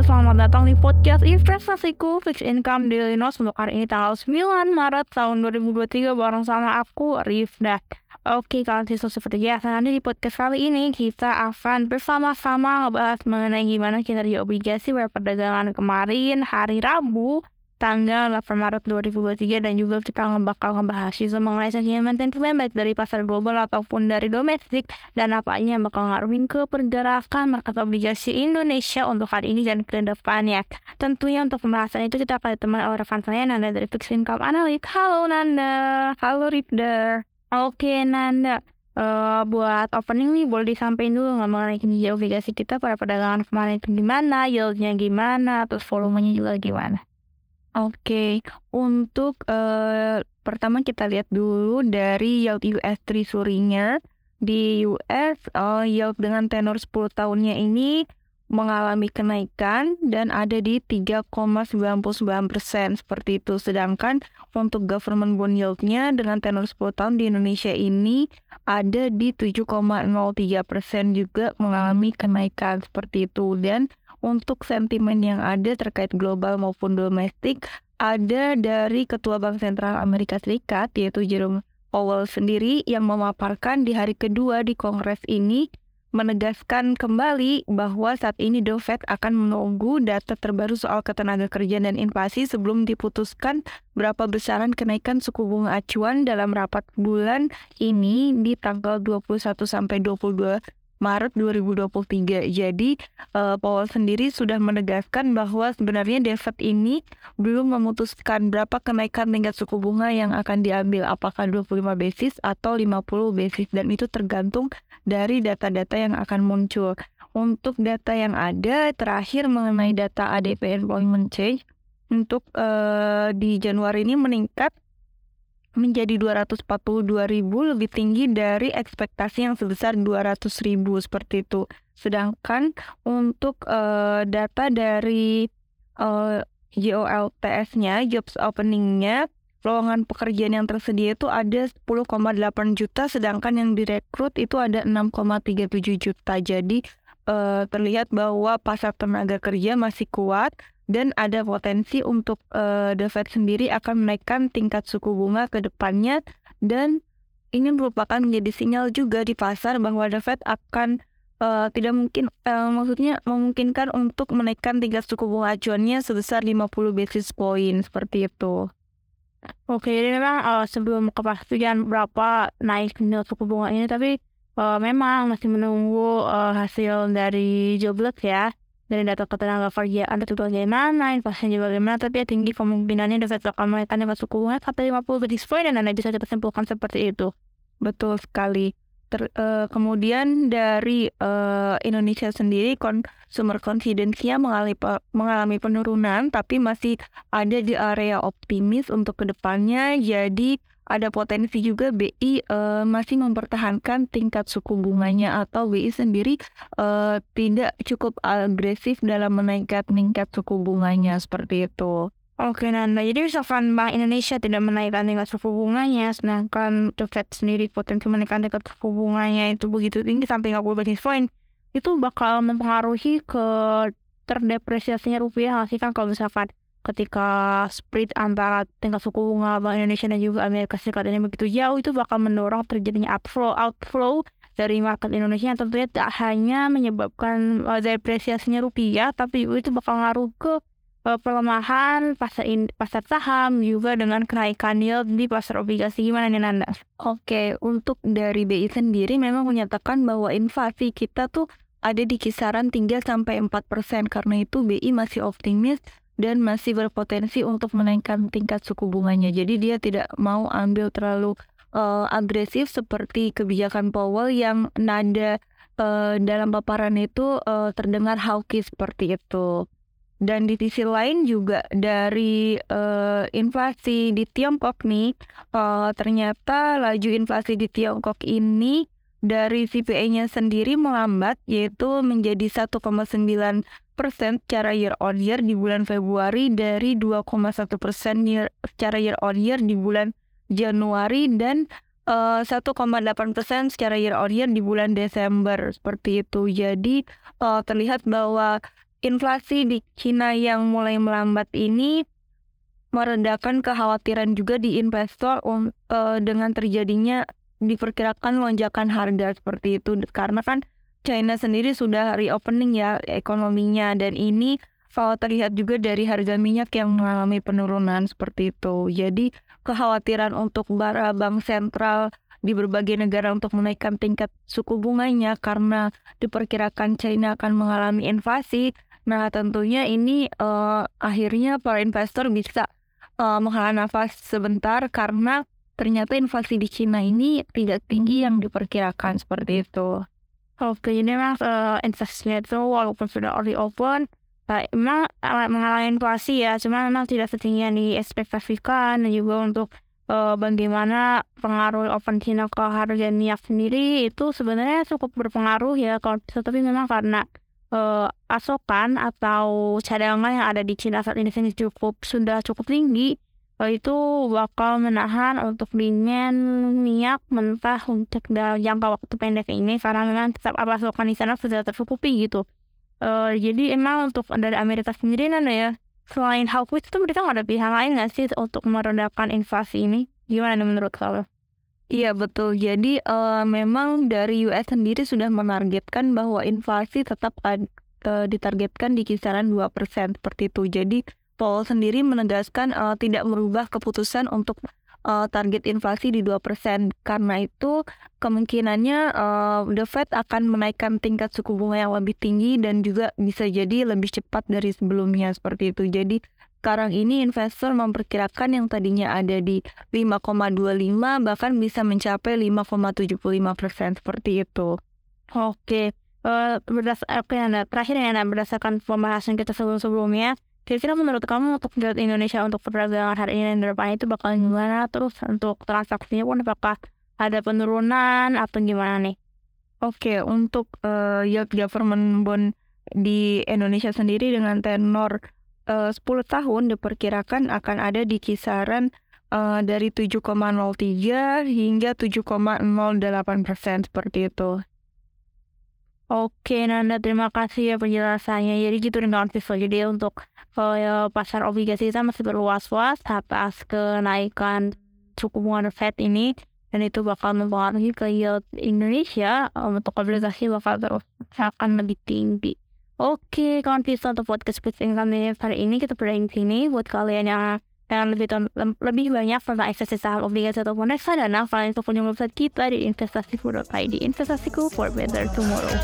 dan selamat datang di podcast investasiku Fixed Income Daily Notes untuk hari ini tanggal 9 Maret tahun 2023 bareng sama aku Rifda. Oke, kalian siswa seperti biasa nanti di podcast kali ini kita akan bersama-sama ngebahas mengenai gimana kinerja obligasi perdagangan kemarin hari Rabu tanggal 8 Maret 2023 dan juga kita bakal ngebahas isu mengenai sentimen sentimen baik dari pasar global ataupun dari domestik dan apa yang bakal ngaruhin ke pergerakan market obligasi Indonesia untuk hari ini dan ke depannya. Tentunya untuk pembahasan itu kita akan ditemani oleh rekan saya Nanda dari Fixed Income Analyst. Halo Nanda, halo Ripder. Oke Nanda, uh, buat opening nih boleh disampaikan dulu nggak mengenai kinerja obligasi kita pada perdagangan kemarin itu gimana, yieldnya gimana, terus volumenya juga gimana? Oke, untuk uh, pertama kita lihat dulu dari yield US Treasury-nya. Di US, uh, eh, yield dengan tenor 10 tahunnya ini mengalami kenaikan dan ada di 3,99 persen seperti itu. Sedangkan untuk government bond yield-nya dengan tenor 10 tahun di Indonesia ini ada di 7,03 persen juga mengalami kenaikan seperti itu. Dan untuk sentimen yang ada terkait global maupun domestik ada dari Ketua Bank Sentral Amerika Serikat yaitu Jerome Powell sendiri yang memaparkan di hari kedua di Kongres ini menegaskan kembali bahwa saat ini The Fed akan menunggu data terbaru soal ketenaga kerjaan dan inflasi sebelum diputuskan berapa besaran kenaikan suku bunga acuan dalam rapat bulan ini di tanggal 21 sampai 22 Maret 2023. Jadi uh, Powell sendiri sudah menegaskan bahwa sebenarnya Fed ini belum memutuskan berapa kenaikan tingkat suku bunga yang akan diambil, apakah 25 basis atau 50 basis dan itu tergantung dari data-data yang akan muncul. Untuk data yang ada terakhir mengenai data ADP employment change untuk uh, di Januari ini meningkat menjadi 242 ribu lebih tinggi dari ekspektasi yang sebesar 200 ribu seperti itu. Sedangkan untuk uh, data dari uh, eh, JOLTS-nya, jobs opening-nya, lowongan pekerjaan yang tersedia itu ada 10,8 juta, sedangkan yang direkrut itu ada 6,37 juta. Jadi uh, terlihat bahwa pasar tenaga kerja masih kuat dan ada potensi untuk uh, The Fed sendiri akan menaikkan tingkat suku bunga ke depannya dan ini merupakan menjadi sinyal juga di pasar bahwa The Fed akan uh, tidak mungkin uh, maksudnya memungkinkan untuk menaikkan tingkat suku bunga acuannya sebesar 50 basis point seperti itu. Oke, jadi memang uh, sebelum kepastian berapa naiknya suku bunga ini tapi uh, memang masih menunggu uh, hasil dari jobless ya dari data ketenaga kerjaan itu bagaimana, inflasinya bagaimana, tapi ya tinggi kemungkinannya Fed akan menaikkan tingkat suku bunga sampai 50 basis point dan Anda bisa simpulkan seperti itu. Betul sekali. Ter, uh, kemudian dari uh, Indonesia sendiri consumer confidence-nya mengalami, mengalami penurunan tapi masih ada di area optimis untuk ke depannya jadi ada potensi juga BI uh, eh, masih mempertahankan tingkat suku bunganya atau BI sendiri uh, tidak cukup agresif dalam menaikkan tingkat suku bunganya seperti itu. Oke Nanda, jadi misalkan Bank Indonesia tidak menaikkan tingkat suku bunganya, sedangkan The Fed sendiri potensi menaikkan tingkat suku bunganya itu begitu tinggi sampai 50 basis point, itu bakal mempengaruhi ke terdepresiasinya rupiah sih kan kalau misalkan ketika spread antara tingkat suku bunga Bank Indonesia dan juga Amerika Serikat ini begitu jauh itu bakal mendorong terjadinya outflow outflow dari market Indonesia yang tentunya tak hanya menyebabkan uh, depresiasinya rupiah tapi itu bakal ngaruh ke uh, pelemahan pasar in, pasar saham juga dengan kenaikan yield di pasar obligasi gimana nih Nanda? Oke, untuk dari BI sendiri memang menyatakan bahwa inflasi kita tuh ada di kisaran 3 sampai 4% karena itu BI masih optimis dan masih berpotensi untuk menaikkan tingkat suku bunganya. Jadi dia tidak mau ambil terlalu uh, agresif seperti kebijakan Powell yang nada uh, dalam paparan itu uh, terdengar hawkish seperti itu. Dan di sisi lain juga dari uh, inflasi di Tiongkok nih, uh, ternyata laju inflasi di Tiongkok ini dari CPI-nya sendiri melambat yaitu menjadi 1,9 persen secara year on year di bulan Februari dari 2,1 persen secara year on year di bulan Januari dan uh, eh, 1,8 persen secara year on year di bulan Desember seperti itu. Jadi uh, terlihat bahwa inflasi di Cina yang mulai melambat ini meredakan kekhawatiran juga di investor um, uh, dengan terjadinya diperkirakan lonjakan harga seperti itu karena kan China sendiri sudah reopening ya ekonominya dan ini kalau terlihat juga dari harga minyak yang mengalami penurunan seperti itu. Jadi kekhawatiran untuk para bank sentral di berbagai negara untuk menaikkan tingkat suku bunganya karena diperkirakan China akan mengalami invasi. Nah, tentunya ini uh, akhirnya para investor bisa uh, menghela nafas sebentar karena ternyata inflasi di Cina ini tidak tinggi yang diperkirakan seperti itu. Jadi memang uh, investasinya itu walaupun sudah early open, uh, memang mengalami inflasi ya, cuma memang tidak setinggi yang diekspektasikan dan juga untuk bagaimana pengaruh open Cina ke harga minyak sendiri. Itu sebenarnya cukup berpengaruh ya kalau tapi memang karena uh, pasokan atau cadangan yang ada di Cina saat ini cukup sudah cukup tinggi itu bakal menahan untuk demand minyak mentah untuk dalam jangka waktu pendek ini karena memang tetap pasokan di sana sudah tercukupi gitu. Uh, jadi emang untuk dari Amerika sendiri nana ya selain Hawkwiz itu mereka nggak ada pihak lain nggak sih untuk meredakan inflasi ini? Gimana nih menurut kalian? Iya betul. Jadi uh, memang dari US sendiri sudah menargetkan bahwa inflasi tetap uh, ditargetkan di kisaran 2% seperti itu. Jadi Paul sendiri menegaskan uh, tidak merubah keputusan untuk uh, target inflasi di 2%. Karena itu kemungkinannya uh, The Fed akan menaikkan tingkat suku bunga yang lebih tinggi dan juga bisa jadi lebih cepat dari sebelumnya seperti itu. Jadi sekarang ini investor memperkirakan yang tadinya ada di 5,25 bahkan bisa mencapai 5,75 persen seperti itu. Oke, uh, berdas oke Anda terakhir ya Anda berdasarkan pembahasan kita sebelum-sebelumnya, kira-kira menurut kamu untuk melihat Indonesia untuk perdagangan hari ini dan depan itu bakal gimana? Terus untuk transaksinya pun apakah ada penurunan atau gimana nih? Oke, untuk uh, yield government bond di Indonesia sendiri dengan tenor uh, 10 tahun diperkirakan akan ada di kisaran uh, dari 7,03 hingga 7,08 persen seperti itu. Oke, Nanda, terima kasih ya penjelasannya. Jadi gitu dengan Vivo. Jadi untuk uh, pasar obligasi kita masih berluas-luas atas kenaikan suku bunga Fed ini dan itu bakal mempengaruhi ke yield Indonesia um, untuk obligasi bakal terus akan lebih tinggi. Oke, kawan bisa untuk podcast Fixed Income hari ini kita berakhir sini buat kalian yang yang lebih lebih banyak tentang investasi saham obligasi ataupun reksadana kalian untuk punya website kita di investasiku.id investasiku for better tomorrow.